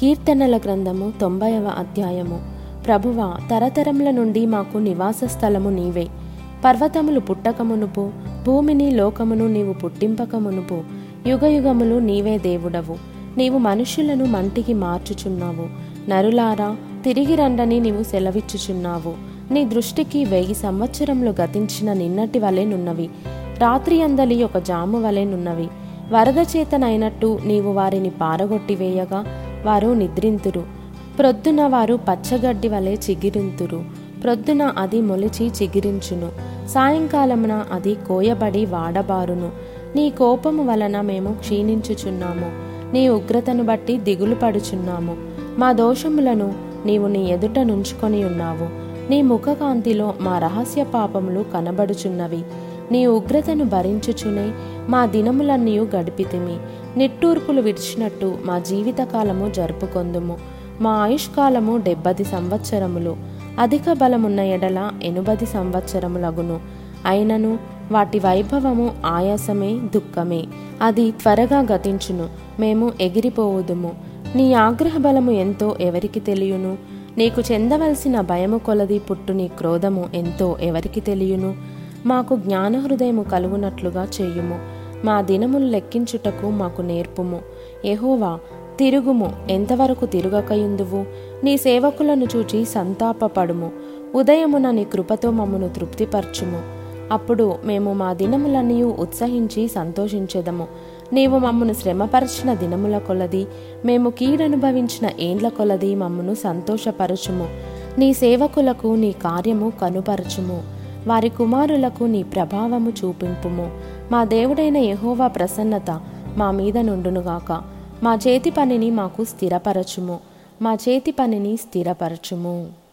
కీర్తనల గ్రంథము తొంభైవ అధ్యాయము. ప్రభువ తరతరముల నుండి మాకు నివాస స్థలము నీవే. పర్వతములు పుట్టకమునుపు భూమిని లోకమును నీవు పుట్టింపకమునుపు యుగయుగములు నీవే దేవుడవు. నీవు మనుషులను మంటికి మార్చుచున్నావు. నరులారా తిరిగి రండని నీవు సెలవిచ్చుచున్నావు. నీ దృష్టికి వెయ్యి సంవత్సరములు గతించిన నిన్నటి వలెనున్నవి రాత్రి అందలి ఒక జాము వలెనున్నవి వరద చేతనైనట్టు నీవు వారిని పారగొట్టివేయగా వారు నిద్రింతురు. ప్రొద్దున వారు పచ్చగడ్డి వలె చిగిరింతురు. ప్రొద్దున అది మొలిచి చిగిరించును. సాయంకాలమున అది కోయబడి వాడబారును. నీ కోపము వలన మేము క్షీణించుచున్నాము. నీ ఉగ్రతను బట్టి దిగులు పడుచున్నాము. మా దోషములను నీవు నీ ఎదుట నుంచుకొని ఉన్నావు. నీ ముఖకాంతిలో మా రహస్య పాపములు కనబడుచున్నవి. నీ ఉగ్రతను భరించుచునే మా దినములన్నీ గడిపితిమి. నిట్టూర్పులు విడిచినట్టు మా జీవితకాలము జరుపుకొందుము. మా ఆయుష్కాలము డెబ్బది సంవత్సరములు. అధిక బలమున్న ఎడల ఎనుబది సంవత్సరములగును. అయినను వాటి వైభవము ఆయాసమే దుఃఖమే. అది త్వరగా గతించును. మేము ఎగిరిపోవుదుము. నీ ఆగ్రహ బలము ఎంతో ఎవరికి తెలియను? నీకు చెందవలసిన భయము కొలది పుట్టుని క్రోధము ఎంతో ఎవరికి తెలియను? మాకు జ్ఞానహృదయము కలుగునట్లుగా చేయుము. మా దినములు లెక్కించుటకు మాకు నేర్పుము. ఎహోవా తిరుగుము. ఎంతవరకు తిరుగకయుందువు? నీ సేవకులను చూచి సంతాపపడుము. ఉదయమున నీ కృపతో మమ్మను తృప్తిపరచుము. అప్పుడు మేము మా దినములన్నీ ఉత్సహించి సంతోషించెదము. నీవు మమ్మను శ్రమపరచిన దినముల కొలది మేము కీడనుభవించిన ఏండ్ల కొలది మమ్మను సంతోషపరచుము. నీ సేవకులకు నీ కార్యము కనుపరచుము. వారి కుమారులకు నీ ప్రభావము చూపింపుము. మా దేవుడైన యహోవా ప్రసన్నత మా మీద నుండునుగాక. మా చేతి పనిని మాకు స్థిరపరచుము. మా చేతి పనిని స్థిరపరచుము.